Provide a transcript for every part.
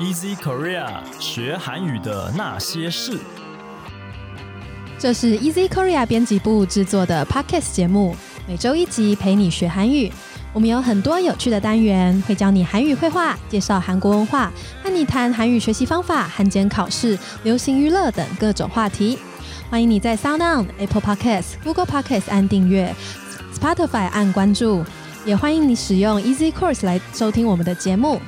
Easy Korea 学韩语的那些事。这是 Easy Korea 编辑部制作的 Podcast 节目，每周一集陪你学韩语。我们有很多有趣的单元，会教你韩语绘画、介绍韩国文化，和你谈韩语学习方法、韩检考试、流行娱乐等各种话题。欢迎你在 Sound On、Apple Podcasts、Google Podcasts 按订阅，Spotify 按关注，也欢迎你使用 Easy Course 来收听我们的节目。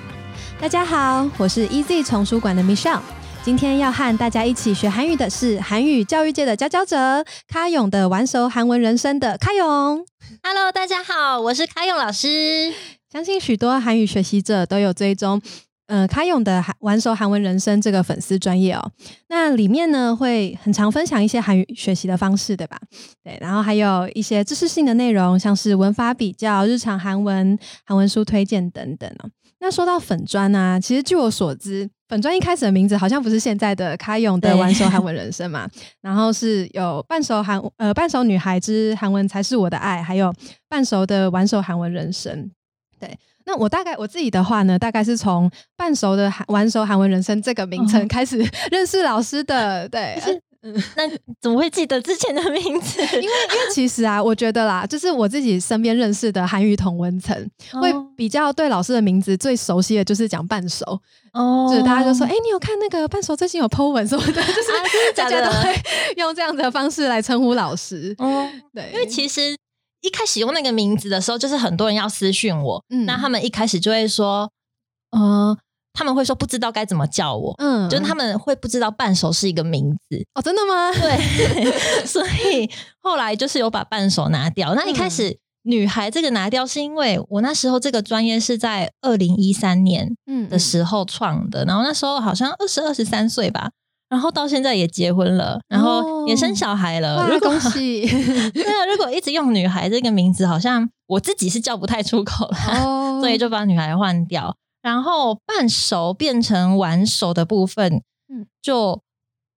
大家好，我是 Easy 丛书馆的 Michelle。今天要和大家一起学韩语的是韩语教育界的佼佼者，卡勇的玩熟韩文人生的卡勇。Hello，大家好，我是卡勇老师。相信许多韩语学习者都有追踪，呃，卡勇的韩玩熟韩文人生这个粉丝专业哦。那里面呢会很常分享一些韩语学习的方式，对吧？对，然后还有一些知识性的内容，像是文法比较、日常韩文、韩文书推荐等等哦。那说到粉砖啊，其实据我所知，粉砖一开始的名字好像不是现在的卡勇的玩手韩文 人生嘛，然后是有半熟韩呃半熟女孩之韩文才是我的爱，还有半熟的玩手韩文人生。对，那我大概我自己的话呢，大概是从半熟的韩玩熟韩文人生这个名称哦开始 认识老师的。对，是 那怎么会记得之前的名字？因为因为其实啊，我觉得啦，就是我自己身边认识的韩语同文层，会哦。比较对老师的名字最熟悉的就是讲半熟，哦。就是大家就说，哎、你有看那个半熟最近有 po 文什么的，就是大家都会用这样的方式来称呼老师。哦，对，因为其实一开始用那个名字的时候，就是很多人要私讯我，嗯。那他们一开始就会说，呃，他们会说不知道该怎么叫我，嗯就是他们会不知道半熟是一个名字，哦，真的吗？对，所以后来就是有把半手拿掉。那一开始、女孩这个拿掉，是因为我那时候这个专业是在二零一三年嗯的时候创的，然后那时候好像二十二十三岁吧，然后到现在也结婚了，然后也生小孩了。哇，如果恭喜！对啊，如果一直用女孩这个名字，好像我自己是叫不太出口了，哦 所以就把女孩换掉。然后半熟变成完熟的部分，嗯嗯，就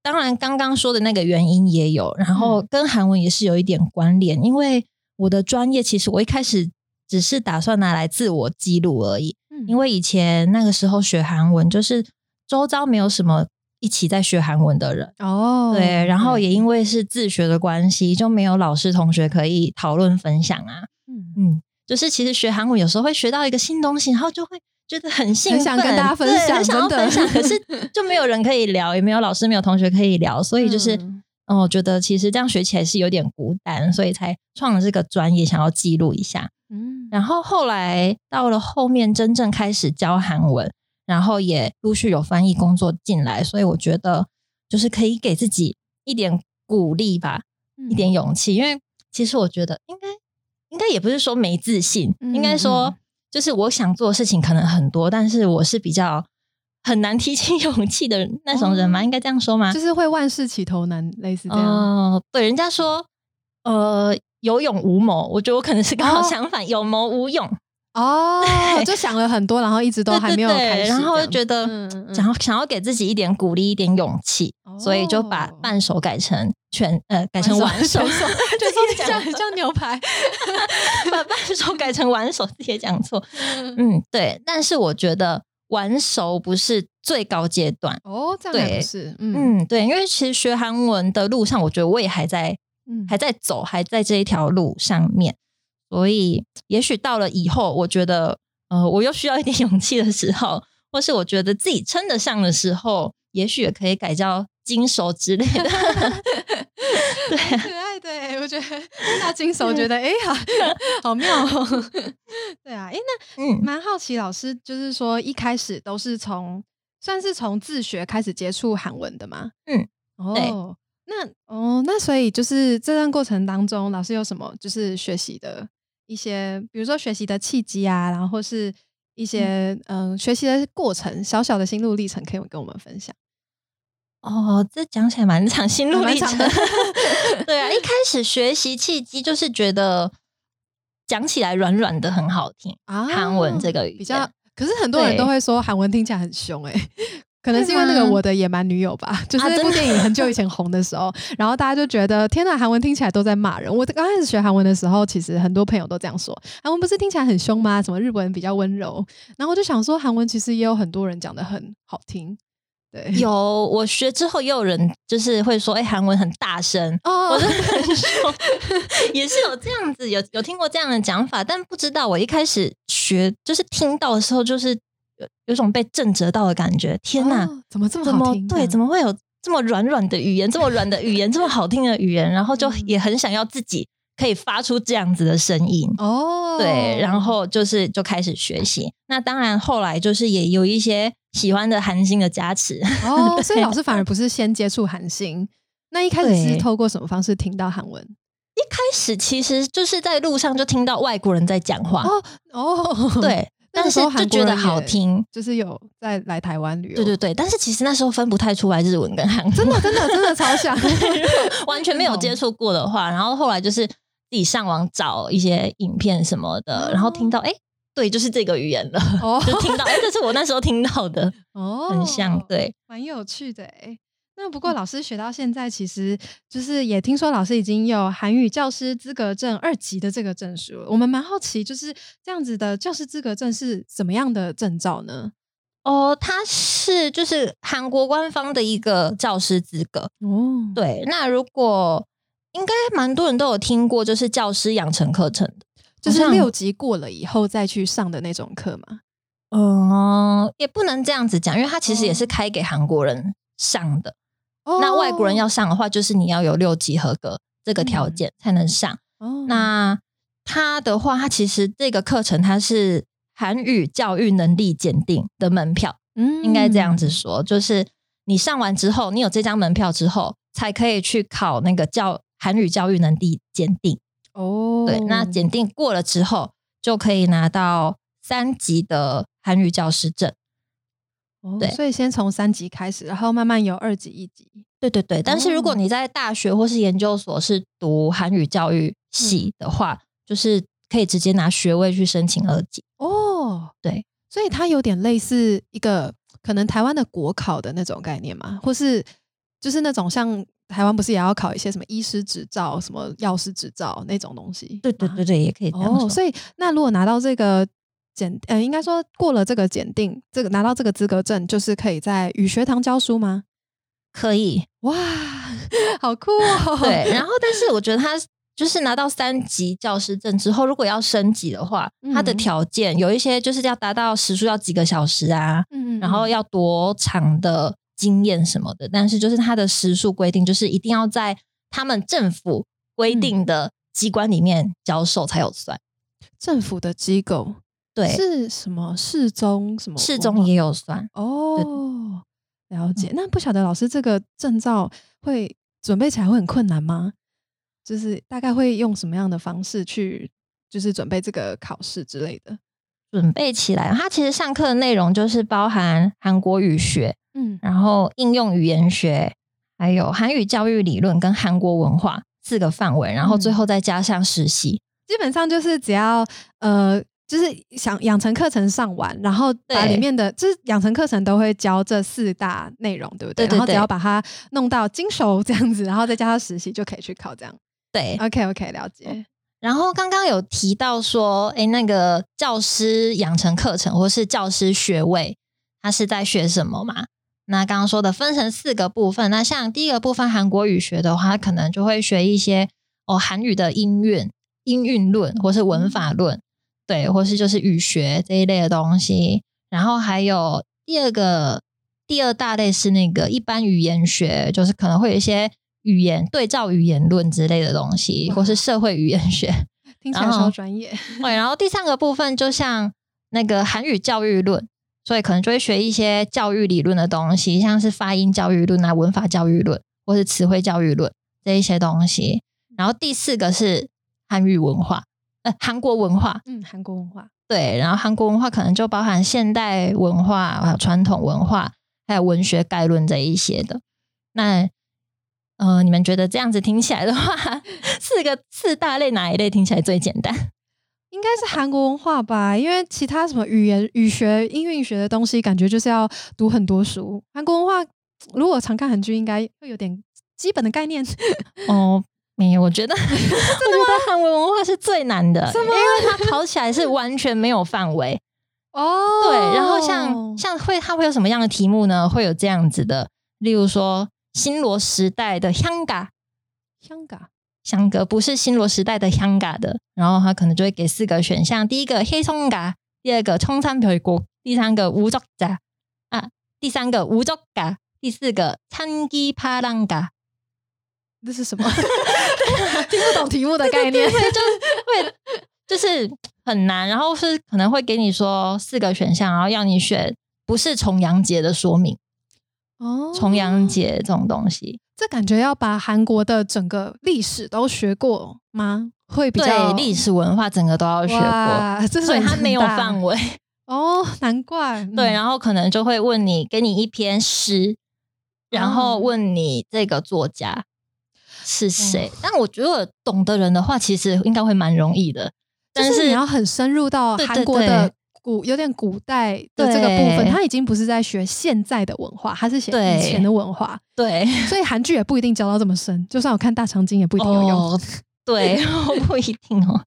当然刚刚说的那个原因也有，然后嗯跟韩文也是有一点关联，因为我的专业其实我一开始只是打算拿来自我记录而已，嗯因为以前那个时候学韩文，就是周遭没有什么一起在学韩文的人。哦，对，然后也因为是自学的关系，就没有老师同学可以讨论分享啊。嗯嗯，就是其实学韩文有时候会学到一个新东西，然后就会觉得很兴奋，很想跟大家分享对很想要分享，可是 就没有人可以聊，也没有老师，没有同学可以聊，所以就是，嗯。嗯，我觉得其实这样学起来是有点孤单，所以才创了这个专业，想要记录一下。嗯。然后后来到了后面，真正开始教韩文，然后也陆续有翻译工作进来，所以我觉得就是可以给自己一点鼓励吧，嗯一点勇气，因为其实我觉得应该应该也不是说没自信，嗯应该说嗯就是我想做的事情可能很多，但是我是比较很难提起 勇气的那种人吗？哦应该这样说吗？就是会万事起头难，类似这样。哦、对，人家说呃有勇无谋，我觉得我可能是刚好哦相反，有谋无勇。哦，就想了很多，然后一直都还没有对对开始，然后就觉得想要想要给自己一点鼓励，一点勇气，所以就把哦半手改成全呃改成完手，就说 这样很像牛排。把半熟改成完手，自己也讲错。嗯嗯，对。但是我觉得完熟不是最高阶段。哦，这样还对是，嗯嗯，对，因为其实学韩文的路上，我觉得我也还在嗯还在走，还在这一条路上面。所以，也许到了以后，我觉得，呃，我又需要一点勇气的时候，或是我觉得自己称得上的时候，也许也可以改叫金手之类的。对啊，可爱的欸，我觉得听到金手，觉得哎呀，好妙哦。对啊，哎，那嗯，蛮好奇，老师就是说一开始都是从算是从自学开始接触韩文的嘛？嗯，哦，那哦，那所以就是这段过程当中，老师有什么就是学习的一些，比如说学习的契机啊，然后是一些嗯、学习的过程，小小的心路历程，可以跟我们分享。哦，这讲起来蛮长，心路历程。对啊，一开始学习契机就是觉得讲起来软软的，很好听。啊韩文这个语言比较，可是很多人都会说韩文听起来很凶哎、可能是因为那个我的野蛮女友吧，就是那部电影很久以前红的时候，然后大家就觉得天呐，韩文听起来都在骂人。我刚开始学韩文的时候，其实很多朋友都这样说，韩文不是听起来很凶吗？什么日文比较温柔？然后我就想说，韩文其实也有很多人讲的很好听，对，有我学之后，也有人就是会说，哎、韩文很大声，哦我就很说，也是有这样子，有有听过这样的讲法，但不知道我一开始学就是听到的时候，就是有有种被震折到的感觉。天哪，哦怎么这么好听？对？怎么么会有这么软软的语言，这么软的语言，这么好听的语言？然后就嗯也很想要自己可以发出这样子的声音。哦？对，然后就是就开始学习。那当然，后来就是也有一些喜欢的韩星的加持。哦，所以老师反而不是先接触韩星，那一开始是对透过什么方式听到韩文？一开始其实就是在路上就听到外国人在讲话，哦哦，，对，那但是就觉得好听。就是有在来台湾旅游，对对对，但是其实那时候分不太出来日文跟韩文，真的真的真的超像，完全没有接触过的话，然后后来就是自己上网找一些影片什么的，然后听到哎、诶对，就是这个语言了，哦就听到哎、诶这是我那时候听到的，哦，很像，对。蛮有趣的哎。那不过老师学到现在，其实就是也听说老师已经有韩语教师资格证二级的这个证书了。我们蛮好奇，就是这样子的教师资格证是怎么样的证照呢？哦，它是就是韩国官方的一个教师资格。哦，对，那如果应该蛮多人都有听过，就是教师养成课程的，就是六级过了以后再去上的那种课嘛。嗯，也不能这样子讲，因为它其实也是哦开给韩国人上的。哦那外国人要上的话，就是你要有六级合格这个条件才能上。哦那它的话，它其实这个课程它是韩语教育能力检定的门票，嗯应该这样子说，就是你上完之后，你有这张门票之后，才可以去考那个教韩语教育能力检定。哦，对，那检定过了之后，就可以拿到三级的韩语教师证。对哦所以先从三级开始，然后慢慢由二级、一级。对对对，但是如果哦你在大学或是研究所是读韩语教育系的话，就是可以直接拿学位去申请二级。哦，对，所以它有点类似一个可能台湾的国考的那种概念嘛，或是就是那种像台湾不是也要考一些什么医师执照、什么药师执照那种东西？吗对对对对，也可以。哦，所以那如果拿到这个检，呃，应该说过了这个检定，这个拿到这个资格证，就是可以在语学堂教书吗？可以，哇，好酷哦！对。然后，但是我觉得他就是拿到三级教师证之后，如果要升级的话，他的嗯条件有一些就是要达到时数要几个小时啊，嗯，嗯，然后要多长的经验什么的，但是就是他的时数规定，就是一定要在他们政府规定的机关里面教授才有算。政府的机构对，是什么市中什么市中也有算。哦，了解。嗯那不晓得老师这个证照会准备起来会很困难吗？就是大概会用什么样的方式去，就是准备这个考试之类的？准备起来，它其实上课的内容就是包含韩国语学，嗯，然后应用语言学，还有韩语教育理论跟韩国文化四个范围，然后最嗯后再加上实习。基本上就是只要呃，就是想养成课程上完，然后把里面的就是养成课程都会教这四大内容，对不对？对对然后只要把它弄到精熟这样子，然后再加上实习就可以去考这样。对，OK OK，了解。然后刚刚有提到说，诶，那个教师养成课程或是教师学位，他是在学什么嘛？那刚刚说的分成四个部分，那像第一个部分韩国语学的话，可能就会学一些哦韩语的音韵、音韵论或是文法论，对，或是就是语学这一类的东西。然后还有第二个第二大类是那个一般语言学，就是可能会有一些语言对照语言论之类的东西，或是社会语言学。听起来然后超专业。对，然后第三个部分就像那个韩语教育论，所以可能就会学一些教育理论的东西，像是发音教育论啊、文法教育论，或是词汇教育论这一些东西。然后第四个是韩语文化，呃，韩国文化，嗯，韩国文化。对，然后韩国文化可能就包含现代文化、还有传统文化，还有文学概论这一些的。那呃，你们觉得这样子听起来的话，四个四大类哪一类听起来最简单？应该是韩国文化吧，因为其他什么语言、语学、音韵学的东西，感觉就是要读很多书。韩国文化如果常看韩剧，应该会有点基本的概念。哦，没有，我觉得 我觉得韩文文化是最难的，因为它考起来是完全没有范围。哦，对，然后像像会它会有什么样的题目呢？会有这样子的，例如说新罗时代的香港，香港香格不是新罗时代的香港的，然后他可能就会给四个选项：第一个黑松嘎，第二个冲山皮国，第三个无作嘎啊，第三个无作嘎，第四个参鸡帕浪嘎。这是什么？听不懂题目的概念，对，就 会就是很难，然后是可能会给你说四个选项，然后要你选不是重阳节的说明。哦重阳节这种东西，这感觉要把韩国的整个历史都学过吗？会比较历史文化整个都要学过，这所以它没有围范围。哦，难怪对，嗯然后可能就会问你，给你一篇诗，然后哦问你这个作家是谁。哦但我觉得懂的人的话，其实应该会蛮容易的。但就是你要很深入到韩国的对古有点古代的这个部分，对他已经不是在学现在的文化，他是写以前的文化，对 所以韩剧也不一定教到这么深。就算我看大长今，也不一定有用。哦，对，不一定哦。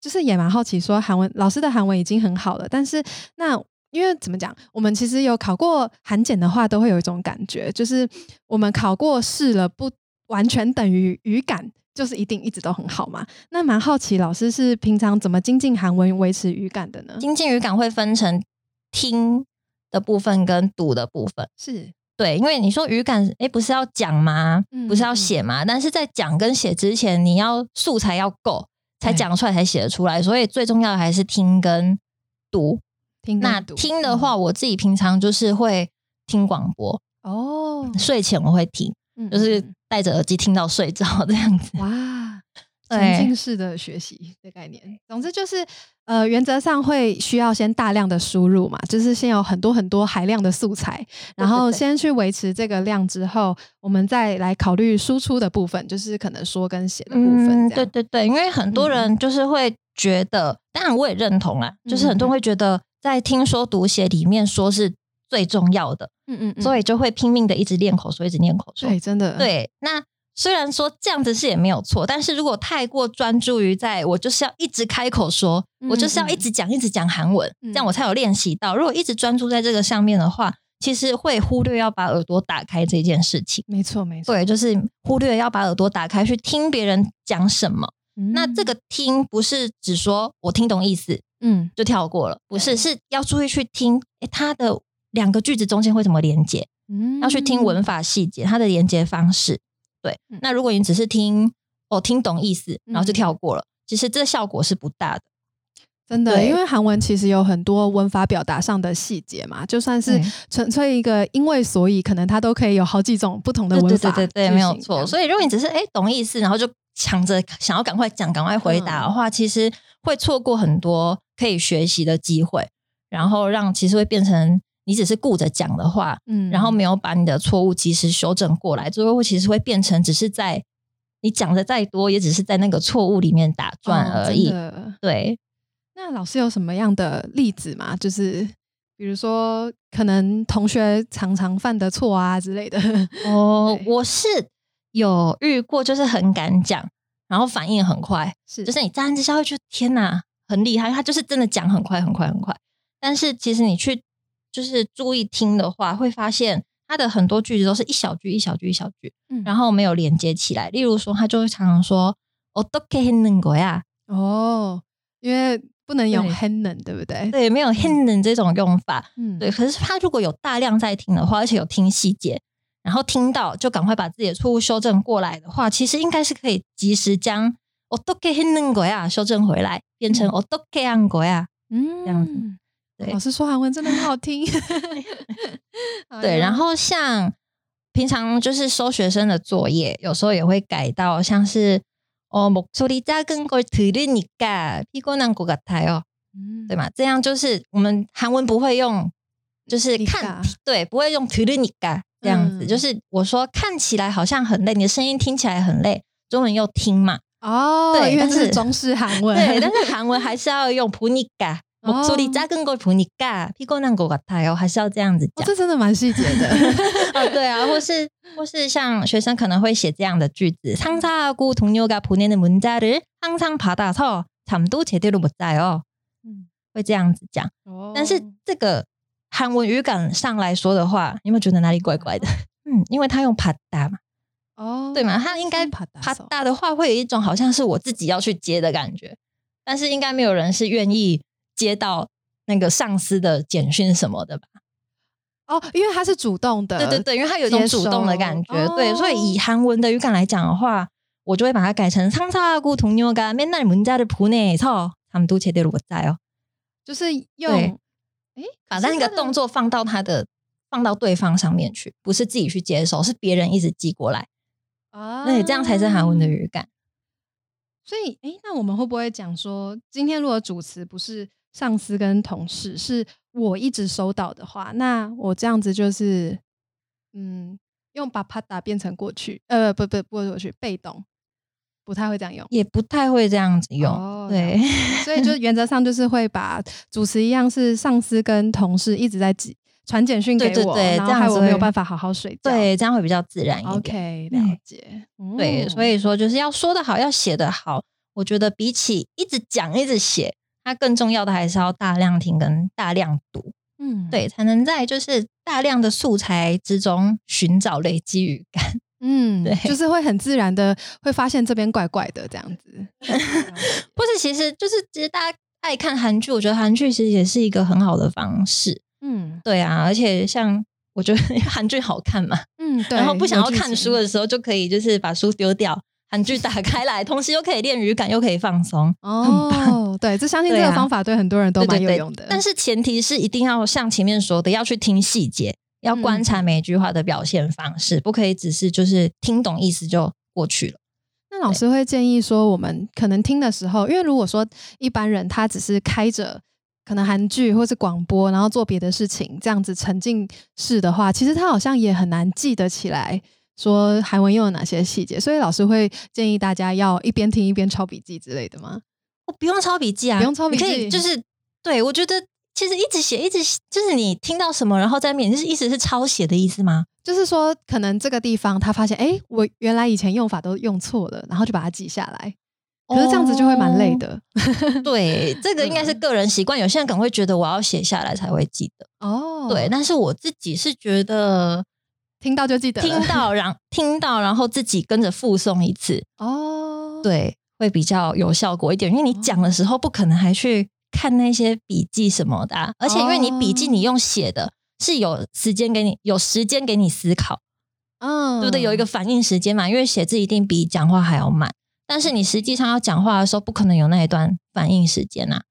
就是也蛮好奇，说韩文老师的韩文已经很好了，但是那因为怎么讲，我们其实有考过韩检的话，都会有一种感觉，就是我们考过试了，不完全等于语感，就是一定一直都很好嘛。那蛮好奇，老师是平常怎么精进韩文、维持语感的呢？精进语感会分成听的部分跟读的部分。是，对，因为你说语感，哎，不是要讲吗？嗯不是要写吗？但是在讲跟写之前，你要素材要够，才讲出来，才写得出来。所以最重要的还是听跟读。那听那读听的话，我自己平常就是会听广播，嗯哦，睡前我会听，嗯就是嗯戴着耳机听到睡着这样子。嗯哇，沉浸式的学习的概念。总之就是，呃，原则上会需要先大量的输入嘛，就是先有很多很多海量的素材，然后先去维持这个量之后，我们再来考虑输出的部分，就是可能说跟写的部分。对对对，因为很多嗯人就是会觉得，当然我也认同啊，就是很多人会觉得在听说读写里面说是最重要的，嗯嗯嗯，所以就会拼命的一直练口说，一直练口说。对，真的，对，那虽然说这样子是也没有错，但是如果太过专注于在我就是要一直开口说，我就是要一直讲一直讲韩文，嗯这样我才有练习到。如果一直专注在这个上面的话，其实会忽略要把耳朵打开这件事情。没错没错。对，就是忽略要把耳朵打开去听别人讲什么。嗯那这个听不是只说我听懂意思嗯就跳过了，不是，是要注意去听，诶，他的两个句子中间会怎么连接。嗯要去听文法细节，它的连接方式。对，嗯那如果你只是听哦听懂意思，然后就嗯跳过了，其实这效果是不大的。真的，因为韩文其实有很多文法表达上的细节嘛，就算是对纯粹一个因为所以，可能它都可以有好几种不同的文法对对对，句没有错。所以如果你只是哎懂意思，然后就抢着想要赶快讲、赶快回答的话，其实会错过很多可以学习的机会，然后让其实会变成你只是顾着讲的话，嗯然后没有把你的错误及时修正过来，最后其实会变成只是在你讲的再多，也只是在那个错误里面打转哦而已。对，那老师有什么样的例子吗？就是比如说，可能同学常常犯的错啊之类的。哦，我是有遇过，就是很敢讲，然后反应很快，是就是你乍看之下会觉得天哪，很厉害，他就是真的讲很快很快很快。但是其实你去就是注意听的话，会发现他的很多句子都是一小句一小句一小句，嗯，然后没有连接起来。例如说，他就会常常说“哦，都可以能够呀”，哦，因为不能用 h e n n e n 对不对？对，没有 h e n n e n 这种用法，嗯，对。可是他如果有大量在听的话，而且有听细节，然后听到就赶快把自己的错误修正过来的话，其实应该是可以及时将“哦，都可以能够呀”修正回来，变成“哦，都可以能够呀”，嗯，这样子。老师说韩文真的很好听。哎对，呀然后像平常就是收学生的作业，有时候也会改到像是哦，목소리작은걸들으니까피곤한것같아요， 嗯对吗？这样就是我们韩文不会用，就是니까 看对，不会用 들으니까这样子，嗯就是我说看起来好像很累，你的声音听起来很累，中文又听嘛， 哦，因为对但是这是中式韩文，对，但是韩文还是要用普尼嘎，哦 목소리작은걸普尼嘎，피곤한것 같아요，还是要这样子哦讲。这真的蛮细节的。哦，对啊，或是或是像学生可能会写这样的句子：상사하고 동료가 보내는 문자를 항상 받아서 잠도 제대로 못 자요。嗯会这样子讲，但是这个韩文语感上来说的话，你有没有觉得哪里怪怪的？嗯，因为他用받다嘛，哦，对嘛？他应该帕达 받다的话，会有一种好像是我自己要去接的感觉，但是应该没有人是愿意 接到那个上司的简讯什么的吧？哦，因为他是主动的，对对对，因为它有一种主动的感觉，接收对，所以以韩文的语感来讲的话，我就会把它改成상사하고동료가맨날문자를보내서잠도제대로못자요。 就是用对哎，把那个动，作放到他的放到对方上面去，不是自己去接收，是别人一直寄过来，啊对，这样才是韩文的。语感。所以，哎，那我们会不会讲说，今天如果主词不是 上司跟同事，是我一直收到的话，那我这样子就是，嗯，用把帕达变成过去，呃，不不不是过去，被动，不太会这样用。也不太会这样子用，哦对，所以就原则上就是会把主持一样是上司跟同事一直在寄传简讯给我，对对对然后害我没有办法好好睡觉。对，这样会比较自然一点。，OK，嗯了解。对，嗯所以说就是要说的好，要写的好。我觉得比起一直讲、一直写，它更重要的还是要大量听跟大量读，嗯，对，才能在就是大量的素材之中寻找累积语感。嗯，对就是会很自然的会发现这边怪怪的这样子。不是其实就是其实大家爱看韩剧，我觉得韩剧其实也是一个很好的方式。嗯对啊，而且像我觉得 韩剧好看嘛，嗯，对。然后不想要看书的时候，就可以就是把书丢掉，韩剧打开来，同时又可以练语感，又可以放松。哦，对，这相信这对啊个方法对很多人都对对对蛮有用的。但是前提是一定要像前面说的，要去听细节，要观察每一句话的表现方式，不可以只是就是听懂意思就过去了。那老师会建议说，我们可能听的时候，因为如果说一般人他只是开着可能韩剧或是广播，然后做别的事情，这样子沉浸式的话，其实他好像也很难记得起来说韩文又有哪些细节。所以老师会建议大家要一边听一边抄笔记之类的吗？我，不用抄笔记啊，不用抄笔记你可以就是对我觉得其实一直写，一直写就是你听到什么，然后在面，就是意思是抄写的意思吗？就是说，可能这个地方他发现，哎，我原来以前用法都用错了，然后就把它记下来。可是这样子就会蛮累的 对，这个应该是个人习惯，有些人可能会觉得我要写下来才会记得。哦。对，但是我自己是觉得听到就记得听到，然 听到，然后自己跟着复诵一次，哦。对，会比较有效果一点。因为你讲的时候不可能还去看那些笔记什么的啊、而且因为你笔记哦你用写的，是有时间给你有时间给你思考，嗯，对不对？有一个反应时间嘛，因为写字一定比讲话还要慢。但是你实际上要讲话的时候，不可能有那一段反应时间呐、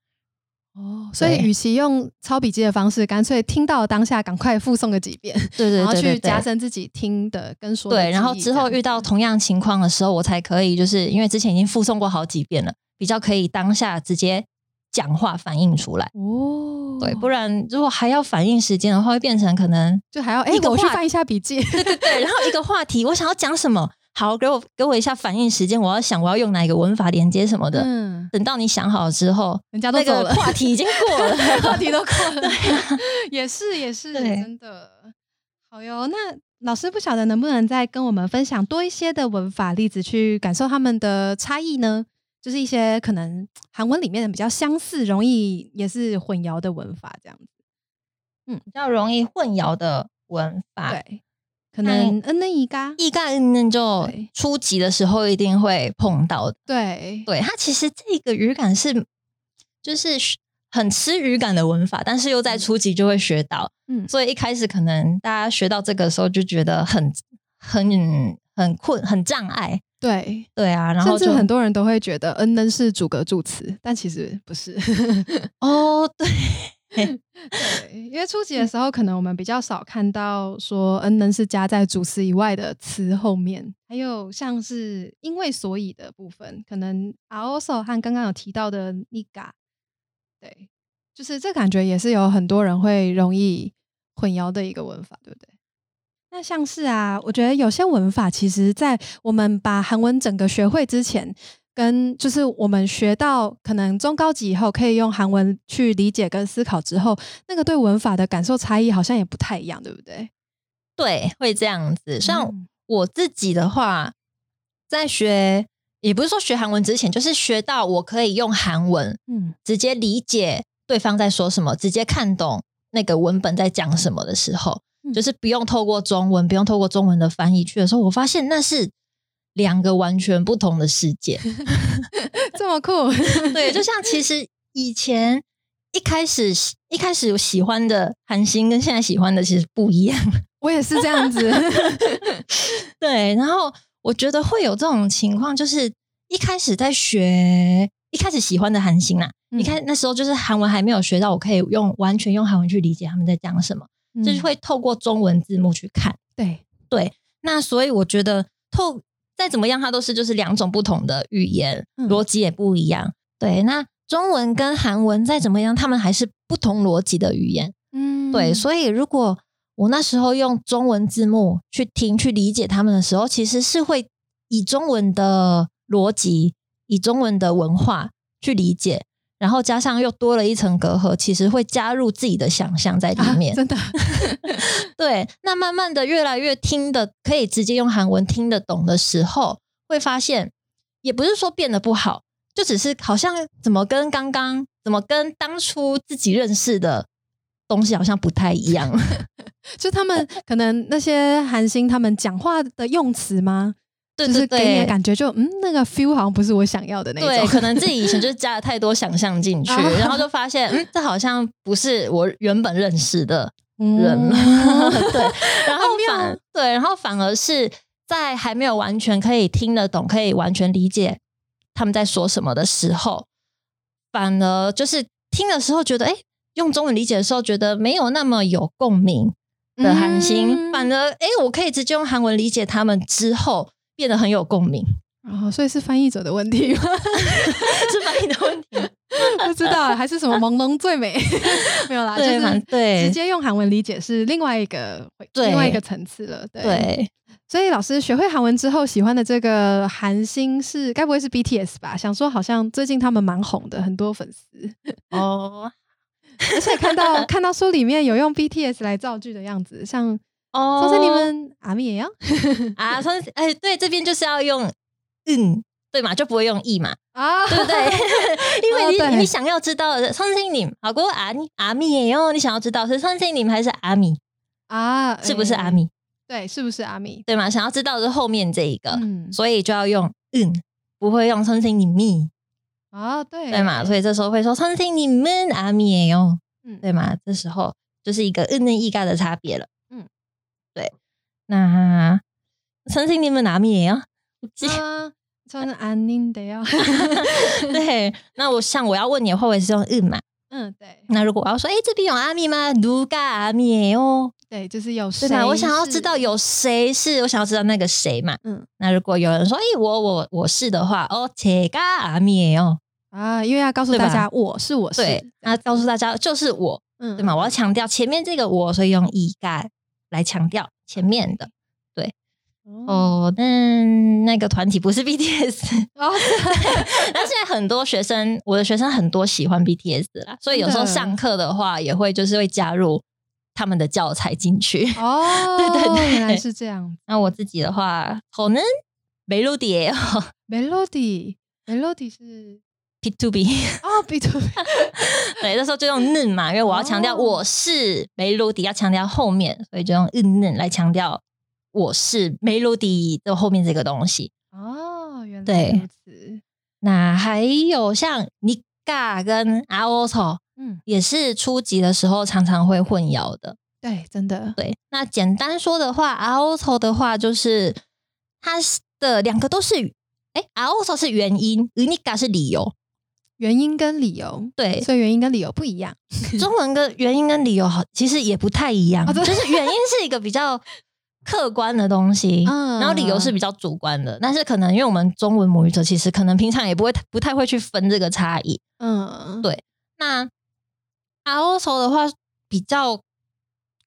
哦，所以与其用抄笔记的方式，干脆听到当下赶快复诵个几遍，对对然后对对对。去加深自己听的跟说的对，然后之后遇到同样情况的时候，我才可以，就是因为之前已经复诵过好几遍了，比较可以当下直接讲话反映出来。哦，对，不然如果还要反应时间的话，会变成可能就还要哎我去翻一下笔记，对对对，然后一个话题我想要讲什么，好，给我给我一下反应时间，我要想我要用哪一个文法连接什么的。嗯，等到你想好之后，人家都走了，话题已经过了。话题都过了，也是 也是，真的好哟。那老师不晓得能不能再跟我们分享多一些的文法例子，去感受他们的差异呢？就是一些可能韩文里面的比较相似，容易也是混淆的文法，这样子。嗯比较容易混淆的文法，对，可能嗯那一嘎，一概嗯就初级的时候一定会碰到的。对对，它其实这个语感是就是很吃语感的文法，但是又在初级就会学到，嗯所以一开始可能大家学到这个的时候就觉得很很很困很障碍。对，对啊，然后就甚至很多人都会觉得嗯嗯是主格助词，但其实不是。哦，对，对，因为初级的时候，可能我们比较少看到说嗯能是加在主词以外的词后面，还有像是因为所以的部分，可能 also 和刚刚有提到的 niga，对，就是这感觉也是有很多人会容易混淆的一个文法，对不对？那像是啊，我觉得有些文法其实在我们把韩文整个学会之前，跟就是我们学到可能中高级以后可以用韩文去理解跟思考之后，那个对文法的感受差异好像也不太一样，对不对？对，会这样子。像嗯我自己的话，在学，也不是说学韩文之前，就是学到我可以用韩文嗯直接理解对方在说什么，直接看懂那个文本在讲什么的时候，嗯就是不用透过中文，不用透过中文的翻译去的时候，我发现那是两个完全不同的世界。这么酷，对，就像其实以前一开始一开始喜欢的韩星跟现在喜欢的其实不一样。我也是这样子。对，然后我觉得会有这种情况，就是一开始在学，一开始喜欢的韩星啦，嗯你看那时候就是韩文还没有学到，我可以用完全用韩文去理解他们在讲什么，就是嗯会透过中文字幕去看。对对，那所以我觉得透再怎么样，它都是就是两种不同的语言，嗯逻辑也不一样。对，那中文跟韩文再怎么样，他们还是不同逻辑的语言。嗯对，所以如果我那时候用中文字幕去听、去理解他们的时候，其实是会以中文的逻辑、以中文的文化去理解，然后加上又多了一层隔阂，其实会加入自己的想象在里啊面。真的，对，那慢慢的越来越听的可以直接用韩文听得懂的时候，会发现也不是说变得不好，就只是好像怎么跟刚刚怎么跟当初自己认识的东西好像不太一样。就他们可能那些韩星他们讲话的用词吗？对就是对对。给你感觉就嗯，那个 feel 好像不是我想要的那对，种。可能自己以前就是加了太多想象进去，啊 然后就发现，嗯，这好像不是我原本认识的嗯人了。对，然后反对，然后反而是在还没有完全可以听得懂、可以完全理解他们在说什么的时候，反而就是听的时候觉得，哎，用中文理解的时候觉得没有那么有共鸣的韩星，嗯反而哎，我可以直接用韩文理解他们之后。变得很有共鸣，哦，所以是翻译者的问题吗？是翻译的问题。不知道，还是什么朦胧最美？没有啦，就是对直接用韩文理解是另外一个对另外一个层次了。对，对，所以老师学会韩文之后，喜欢的这个韩星是该不会是 BTS 吧？想说好像最近他们蛮红的，很多粉丝，哦而且看到看到书里面有用 BTS 来造句的样子，像哦。相信你们阿米也要？啊相哎诶对这边就是要用嗯对嘛就不会用 e 嘛。啊对不对？因为你你想要知道的相信你好过阿米阿米也哟你想要知道是相信你们还是阿米啊是不是阿米对是不是阿米对嘛想要知道是后面这一个嗯。所以就要用嗯不会用相信你 me 啊对。对嘛所以这时候会说相信你们阿米也哟嗯。对嘛这时候就是一个嗯那意嘎的差别了。对。那曾经你们拿 mel 我知道啊 穿安宁的呀 对那我像我要问你的话我也是用日嘛嗯对。那如果我要说诶这边有阿米吗？卢嘎阿密诶哦对就是有是吧我想要知道有谁是我想要知道那个谁嘛嗯。那如果有人说诶我我我是的话哦切嘎阿密诶哦啊因为要告诉大家我是我是那告诉大家就是我嗯对嘛我要强调前面这个我所以用乙盖来强调前面的。对哦，但那个团体不是 BTS，哦，但现在很多学生，我的学生很多喜欢 BTS 啦，所以有时候上课的话，也会就是会加入他们的教材进去。哦，对对对原来是这样。那我自己的话，可能 melody Melody Melody 是 P to B，啊，B to B 对，那时候就用嫩嘛，因为我要强调哦我是 melody，要强调后面，所以就用嗯嫩来强调我是 melody 的后面这个东西。哦，原来如此。那还有像 Nika 跟 Aoto，嗯，也是初级的时候常常会混淆的。对，真的对，那简单说的话，Aoto 的话就是它是的两个都是，哎，Aoto 是原因，Nika 是理由。原因跟理由，对，所以原因跟理由不一样。中文跟原因跟理由好，其实也不太一样。哦就是原因是一个比较 客观的东西，嗯然后理由是比较主观的。但是可能因为我们中文母语者，其实可能平常也不会不太会去分这个差异。嗯，对那 also 的话比较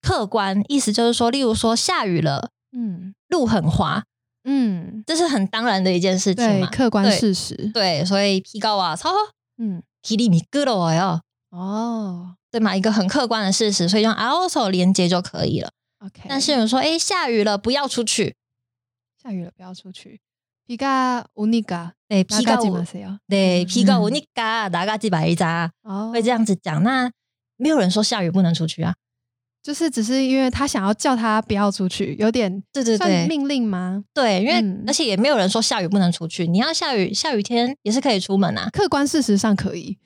客观，意思就是说，例如说下雨了，嗯，路很滑，嗯，这是很当然的一件事情对，嘛。客观事实。对，所以皮高啊，超嗯，体力米割了我哟，哦对嘛，一个很客观的事实，所以用 also 连接就可以了。，OK。但是有人说，哎，下雨了，不要出去。下雨了，不要出去。비가오니 까， 对，皮嘎皮高我吉马塞哟。对皮高我嗯你嘎哪个几百一扎哦，会这样子讲。那没有人说下雨不能出去啊。就是只是因为他想要叫他不要出去，有点对对对，算命令吗？对，因为、嗯而且也没有人说下雨不能出去，你要下雨，下雨天也是可以出门啊。客观事实上可以，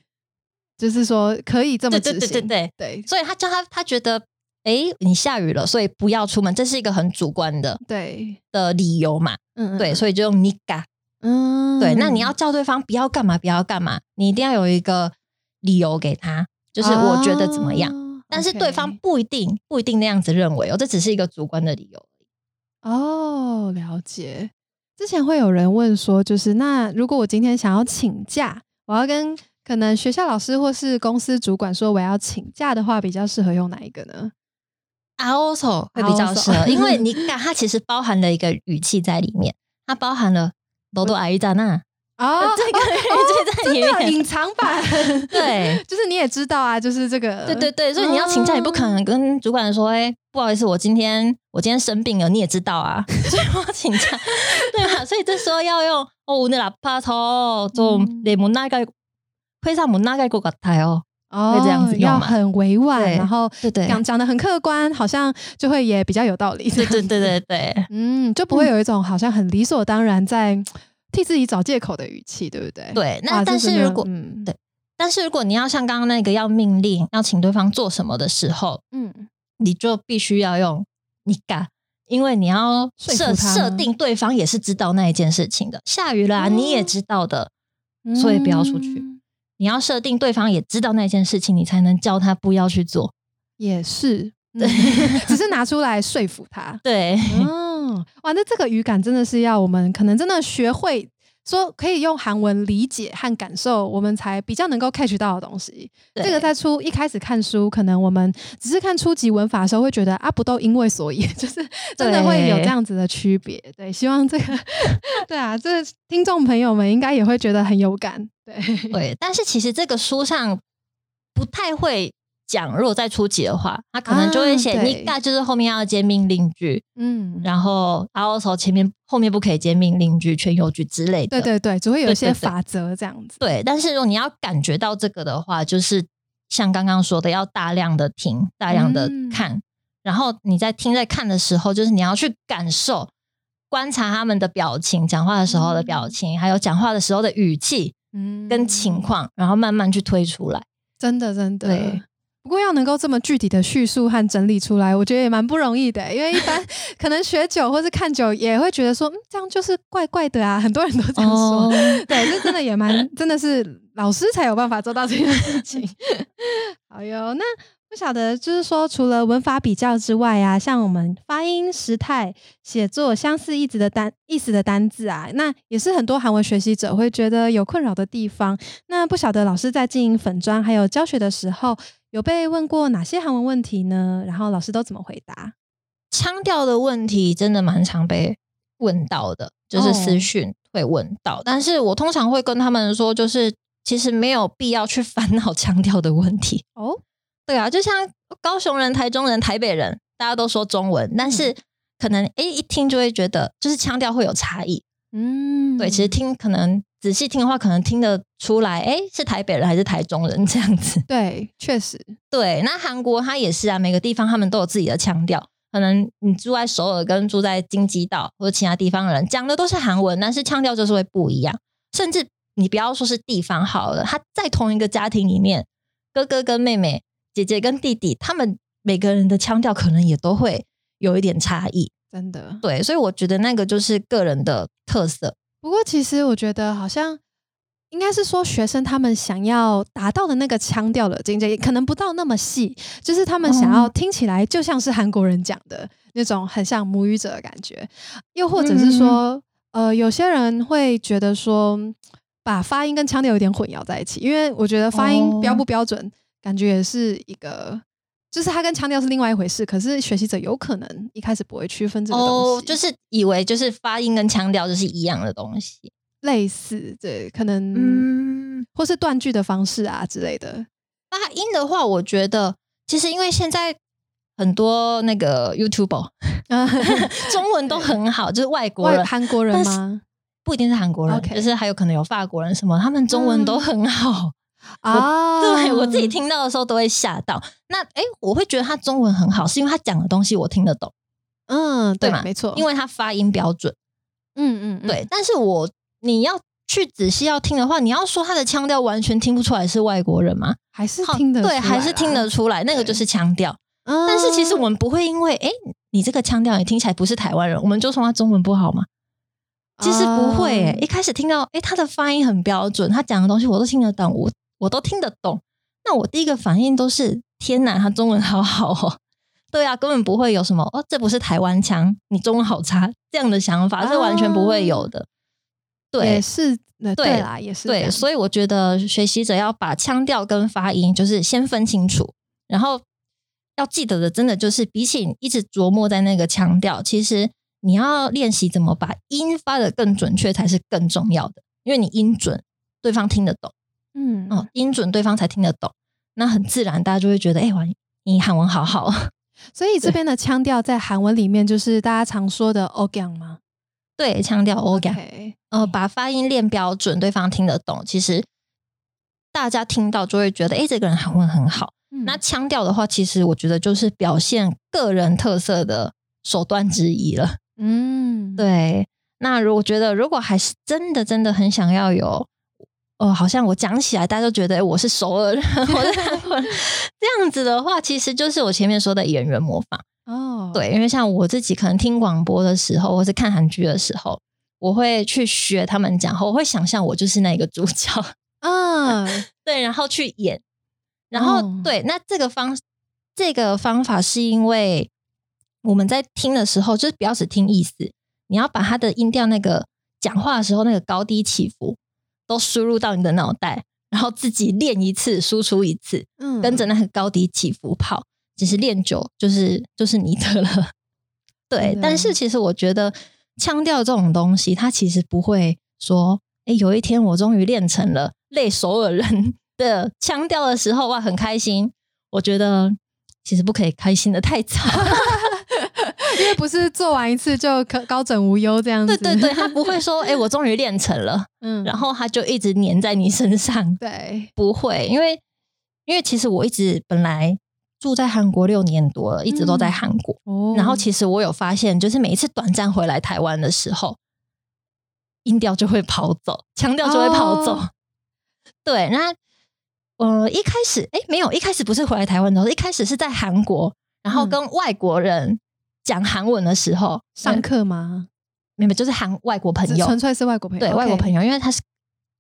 就是说可以这么对执行。对对对对，对所以他叫他他觉得，诶，你下雨了，所以不要出门，这是一个很主观的对，的理由嘛。嗯，对，所以就用你嘎。嗯，对，那你要叫对方不要干嘛，不要干嘛，你一定要有一个理由给他，就是我觉得怎么样。哦但是对方不一定不一定那样子认为哦，这只是一个主观的理由。哦，了解。之前会有人问说，就是那如果我今天想要请假，我要跟可能学校老师或是公司主管说我要请假的话，比较适合用哪一个呢？also 会比较适合，因为你 看它其实包含了一个语气在里面，它包含了多多阿姨在那哦，这个语气在里真的面。隐藏版，对，就是你也知道啊，就是这个，对对对，所以你要请假，你不可能跟主管说，哎、不好意思，我今天我今天生病了，你也知道啊，所以我要请假，对吧？所以这时候要用哦，오늘아파서좀 嗯 내못나갈회사못나갈것같아요。哦，会这样子用要嘛很委婉，对然后对对讲讲的很客观，好像就会也比较有道理。对对对对对，嗯，就不会有一种好像很理所当然在 替自己找借口的语气，对不对？对那但是如果嗯对但是如果你要像刚刚那个要命令要请对方做什么的时候，嗯你就必须要用你敢，因为你要设设定对方也是知道那一件事情的。下雨了、你也知道的，所以不要出去嗯你要设定对方也知道那件事情，你才能叫他不要去做。也是，对，只是拿出来说服他。对，哦，哇，那这个语感真的是要我们可能真的学会说，可以用韩文理解和感受，我们才比较能够 catch 到的东西。这个在初一开始看书，可能我们只是看初级文法的时候，会觉得啊，不都因为所以，就是真的会有这样子的区别。对，希望这个 对啊，这听众朋友们应该也会觉得很有感。对，对，但是其实这个书上不太会讲，如果在初级的话，他可能就会写你嘎，就是后面要接命令句，嗯，然后 also 前面后面不可以接命令句、全有句之类的。对对对，只会有一些法则这样子。对，但是如果你要感觉到这个的话，就是像刚刚说的，要大量的听，大量的嗯看，然后你在听在看的时候，就是你要去感受、观察他们的表情，讲话的时候的表情，还有讲话的时候的语气嗯跟情况，然后慢慢去推出来。真的真的。对不过要能够这么具体的叙述和整理出来，我觉得也蛮不容易的。因为一般 可能学久或是看久，也会觉得说，嗯，这样就是怪怪的啊。很多人都这样说。哦对，这真的也蛮，真的是老师才有办法做到这件事情。好哟，那不晓得就是说，除了文法比较之外啊，像我们发音、时态、写作相似意思的单意思的单字啊，那也是很多韩文学习者会觉得有困扰的地方。那不晓得老师在经营粉砖还有教学的时候，有被问过哪些韩文问题呢？然后老师都怎么回答？腔调的问题真的蛮常被问到的，就是私哦讯会问到，但是我通常会跟他们说，就是其实没有必要去 烦恼腔调的问题。哦，对啊，就像高雄人、台中人、台北人，大家都说中文，但是可能诶一听就会觉得就是腔调会有差异。嗯，对，其实听可能仔细听的话，可能听得出来，诶是台北人还是台中人这样子。对，确实，对，那韩国它也是啊，每个地方他们都有自己的腔调。可能你住在首尔跟住在京畿道或者其他地方的人讲的都是韩文，但是腔调就是会不一样。甚至你不要说是地方好了，他在同一个家庭里面，哥哥跟妹妹、姐姐跟弟弟，他们每个人的腔调可能也都会有一点差异。真的。对，所以我觉得那个就是个人的特色。不过其实我觉得好像应该是说学生他们想要达到的那个腔调的境界，可能不到那么细，就是他们想要哦。听起来就像是韩国人讲的那种很像母语者的感觉，又或者是说，呃，有些人会觉得说把发音跟腔调有点混淆在一起，因为我觉得发音哦标不标准，感觉也是一个。就是它跟腔调是另外一回事。可是学习者有可能一开始不会区分这个东西哦，西，就是以为就是发音跟腔调就是一样的东西。类似对，可能嗯，或是断句的方式啊之类的。发音的话，我觉得其实因为现在很多那个 YouTube 中文都很好，就是外国人韩国人吗？不一定是韩国人就是还有可能有法国人什么，他们中文都很好。啊，对我自己，听到的时候都会吓到。那诶，我会觉得他中文很好，是因为他讲的东西我听得懂，嗯，对没错，因为他发音标准。嗯嗯，嗯对，但是我你要去仔细要听的话，你要说他的腔调完全听不出来是外国人吗？还是听得对，出来还是听得出来，那个就是腔调。嗯但是其实我们不会因为诶你这个腔调你听起来不是台湾人，我们就说他中文不好吗？其实不会一开始听到诶他的发音很标准，他讲的东西我都听得懂，我我都听得懂。那我第一个反应都是天哪，他中文好好哦。对啊，根本不会有什么哦，这不是台湾腔，你中文好差这样的想法是完全不会有的。对也，是，对啦，也是对，所以我觉得学习者要把腔调跟发音就是先分清楚，然后要记得的，真的就是比起一直琢磨在那个腔调，其实你要练习怎么把音发的更准确才是更重要的，因为你音准，对方听得懂，嗯。哦，音准对方才听得懂，那很自然大家就会觉得，哎、哇，你韩文好好，所以这边的腔调在韩文里面就是大家常说的 o g a n 吗？对，腔调 o g a OK 呃，把发音练标准，对方听得懂，其实大家听到就会觉得，哎、这个人韩文很好。嗯。那腔调的话，其实我觉得就是表现个人特色的手段之一了。嗯，对，那如果觉得如果还是真的真的很想要有，呃，好像我讲起来大家都觉得我是首尔人，我是韩国人这样子的话，其实就是我前面说的演员模仿。哦，对，因为像我自己可能听广播的时候，或是看韩剧的时候，我会去学他们讲话，我会想象我就是那个主角。嗯，对，然后去演，然后、哦对，那这个方这个方法是因为我们在听的时候，就是不要只听意思，你要把他的音调那个讲话的时候那个高低起伏都输入到你的脑袋，然后自己练一次，输出一次，嗯跟着那个高低起伏跑。其实练久就是就是你的了，对。但是其实我觉得腔调这种东西，它其实不会说，哎，有一天我终于练成了类首尔人的腔调的时候，哇，很开心。我觉得其实不可以开心的太早，因为不是做完一次就可高枕无忧这样子，对对对，他不会说，哎，我终于练成了，嗯。然后他就一直黏在你身上，对，不会，因为因为其实我一直本来住在韩国六年多了，一直都在嗯。韩国。哦。然后其实我有发现，就是每一次短暂回来台湾的时候，音调就会跑走，腔调就会跑走。哦对，那呃一开始哎没有，一开始不是回来台湾的时候，一开始是在韩国，然后嗯。跟外国人讲韩文的时候上课，吗？没有就是韩外国朋友，只纯粹是外国朋友，对外国朋友，因为他是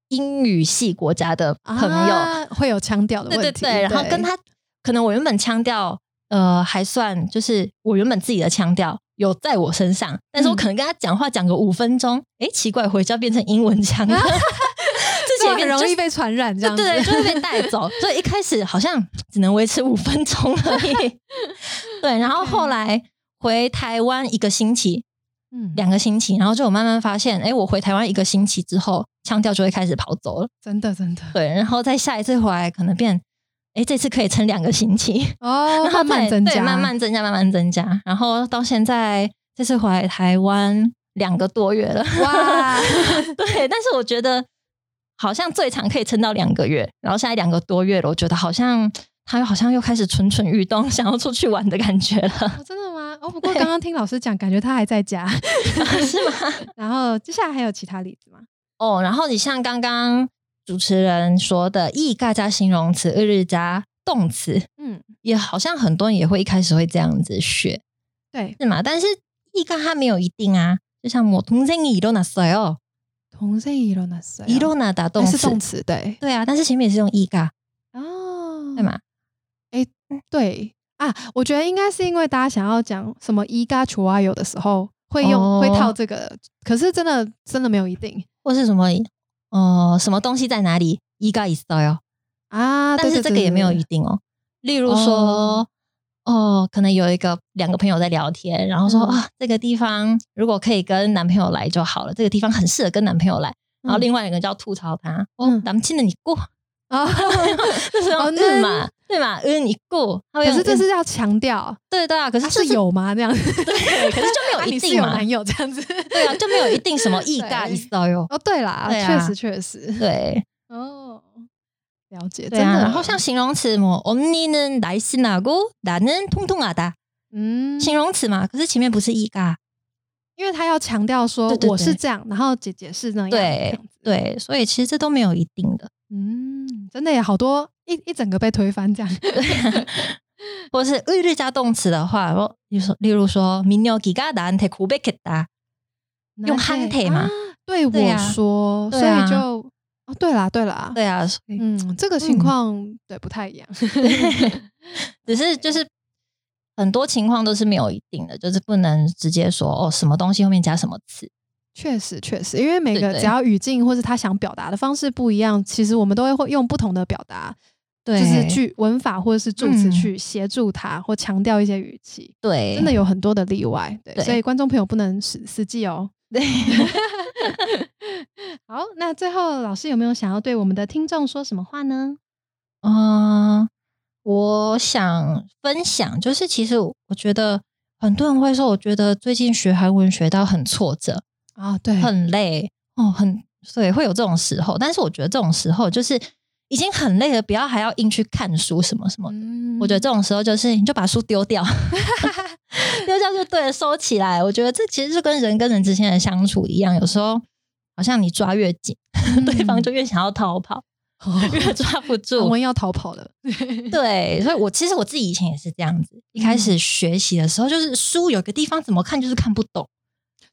英语系国家的朋友，啊会有腔调的对问题，对对，然后跟他可能我原本腔调呃还算就是我原本自己的腔调有在我身上，但是我嗯。可能跟他讲话讲个五分钟，哎、奇怪，回家变成英文腔了，很容易被传染，这样子，对对，就会被带走。所以一开始好像只能维持五分钟而已。对，然后后来回台湾一个星期，嗯，两个星期，然后就有慢慢发现，哎，我回台湾一个星期之后，腔调就会开始跑走了。真的真的对，然后再下一次回来，可能变，哎，这次可以撑两个星期，哦，然后慢慢增加，慢慢增加，慢慢增加，然后到现在这次回来台湾两个多月了，哇，对，但是我觉得好像最长可以撑到两个月，然后现在两个多月了，我觉得好像他好像又开始蠢蠢欲动，想要出去玩的感觉了，哦真的吗？哦，不过刚刚听老师讲，感觉他还在家。是吗？然后接下来还有其他例子吗？哦，然后你像刚刚主持人说的“意嘎加形容词，日日加动词”，嗯，也好像很多人也会一开始会这样子学，对，是吗？但是意嘎它没有一定啊，就像我동생이일어났어요， 同性일어났어요， 일어나다动词，哎是动词，对，对啊，但是前面也是用意嘎，哦，对？吗？对啊，我觉得应该是因为大家想要讲什么伊嘎楚啊有的时候会用、哦会套这个，可是真的真的没有一定或是什么呃什么东西在哪里？意嘎있어요，啊。但是对对对这个也没有对一定哦。例如说哦， 哦，可能有一个两个朋友在聊天，然后说、嗯。啊，这个地方如果可以跟男朋友来就好了，这个地方很适合跟男朋友来。然后嗯。另外一个人就要吐槽他，哦嗯，咱们亲的你过，啊，这是用哦那嗯嘛，对嘛，嗯你过，可是这是要强调，对对啊，可是是有吗？这样子，对，可是 就没啊有一定嘛男，友这样子，对啊，就没有一定什么意大意思哦哟，哦，对啦，确实确实，对。哦，了解，对啊。真的。然后像形容词么，언니는날씬하고나는통통하다，嗯，形容词嘛，可是前面不是意尬，因为他要强调说对对对我是这样，然后姐姐是那样，这对样子，对，所以其实这都没有一定的。嗯，真的也好多一一整个被推翻这样，或是日日加动词的话，哦例如说，例如说，민혁이가나한테고백했다，用한테嘛啊对我对啊说，所对啊以就 哦，对啦对啦，对啊，所以嗯，这个情况对不太一样，只是就是很多情况都是没有一定的，就是不能直接说哦，什么东西后面加什么词。确实确实，因为每个只要语境或是他想表达的方式不一样，其实我们都会会用不同的表达，对就是句文法或者是助词嗯去协助他或强调一些语气。对，真的有很多的例外，对，对所以观众朋友不能死死记哦。对。好，那最后老师有没有想要对我们的听众说什么话呢？嗯，我想分享，就是其实我觉得很多人会说，我觉得最近学韩文学到很挫折，啊，对，很累哦，很对，会有这种时候。但是我觉得这种时候就是已经很累了，不要还要硬去看书什么什么的。嗯我觉得这种时候就是你就把书丢掉，丢掉就对了，收起来。我觉得这其实就跟人跟人之间的相处一样，有时候好像你抓越紧，对方就越想要逃跑，越抓不住我要逃跑了。对，所以我其实我自己以前也是这样子，一开始学习的时候，就是书有个地方怎么看就是看不懂。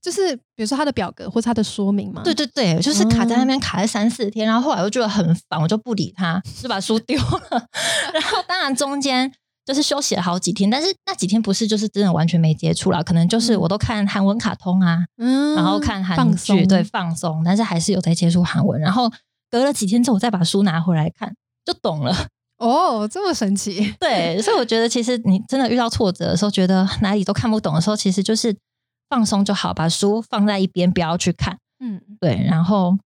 就是比如说他的表格或者他的说明嘛。对对对，就是卡在那边卡了三四天，然后后来我就觉得很烦，我就不理他，就把书丢了。然后当然中间就是休息了好几天，但是那几天不是就是真的完全没接触啦，可能就是我都看韩文卡通啊，嗯然后看韩剧，对，放松，但是还是有在接触韩文。然后隔了几天之后，我再把书拿回来看，就懂了。哦，这么神奇。对，所以我觉得其实你真的遇到挫折的时候，觉得哪里都看不懂的时候，其实就是放松就好，把书放在一边，不要去看。嗯，对，然后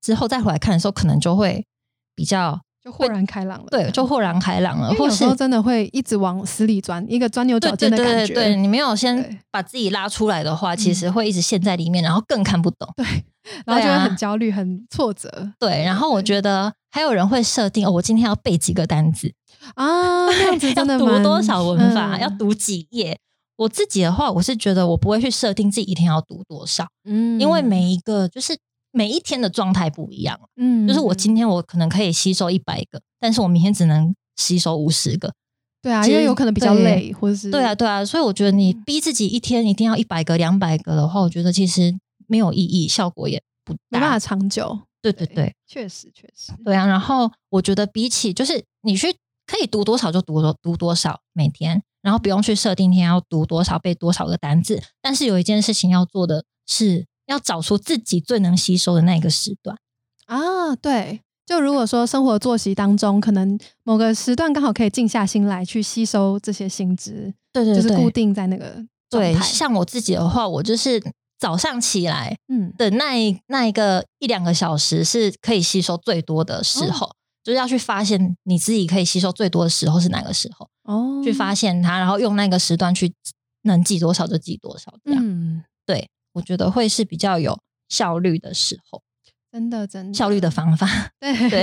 之后再回来看的时候，可能就会比较就豁然开朗了。对，就豁然开朗了，或候真的会一直往死里钻，一个钻牛角尖的感觉。对对对，你没有先把自己拉出来的话，其嗯实会一直陷在里面，然后更看不懂。对 然后就会很焦虑、很挫折对，然后我觉得还有人会设定哦，我今天要背几个单字，啊，这样子真的 要读多少文法，嗯要读几页。我自己的话，我是觉得我不会去设定自己一天要读多少，嗯因为每一个就是每一天的状态不一样。嗯就是我今天我可能可以吸收一百个，但是我明天只能吸收五十个。对啊，因为有可能比较累，或者是对啊，对啊，所以我觉得你嗯逼自己一天一定要一百个、两百个的话，我觉得其实没有意义，效果也不大。没办法长久。对对对，确实确实，对啊。然后我觉得比起就是你去可以读多少就读多读多少每天，然后不用去设定天要读多少背多少个单字，但是有一件事情要做的是要找出自己最能吸收的那一个时段。啊，对。就如果说生活作息当中，可能某个时段刚好可以静下心来去吸收这些新知，对对就是固定在那个。状对，态像我自己的话，我就是早上起来嗯。的那一那一个一两个小时是可以吸收最多的时候，就是要去发现你自己可以吸收最多的时候是哪个时候，哦，去发现它，然后用那个时段去能记多少就记多少，这样、嗯，对我觉得会是比较有效率的时候，真的真的效率的方法。对对，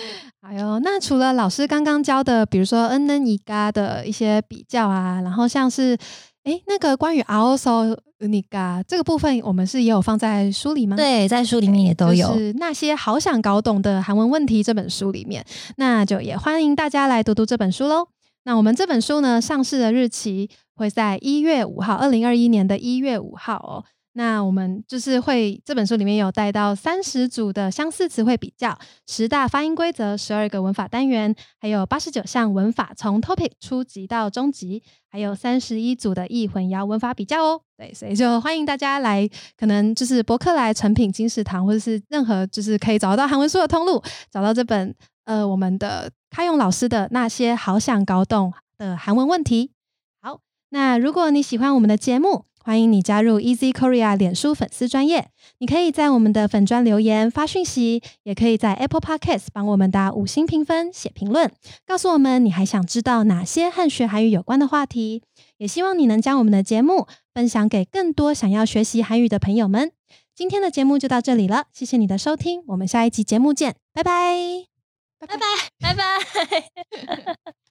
哎呦，那除了老师刚刚教的，比如说 n n 一嘎的一些比较啊，然后像是诶那个关于 also 你嘎这个部分，我们是也有放在书里吗？。对，在书里面也都有。就是那些好想搞懂的韩文问题这本书里面，那就也欢迎大家来读读这本书喽。那我们这本书呢，上市的日期会在一月五号，二零二一年的一月五号哦。那我们就是会这本书里面有带到三十组的相似词汇比较，十大发音规则，十二个文法单元，还有八十九项文法从 topic 初级到中级，还有三十一组的易混淆文法比较哦。对，所以就欢迎大家来，可能就是博客来、成品、金石堂，或者是任何就是可以找到韩文书的通路，找到这本呃我们的开用老师的那些好想搞懂的韩文问题。好，那如果你喜欢我们的节目，欢迎你加入 Easy Korea 脸书粉丝专业，你可以在我们的粉专留言发讯息，也可以在 Apple Podcast 帮我们打五星评分、写评论，告诉我们你还想知道哪些和学韩语有关的话题。也希望你能将我们的节目分享给更多想要学习韩语的朋友们。今天的节目就到这里了，谢谢你的收听，我们下一集节目见，拜拜，拜拜，拜拜。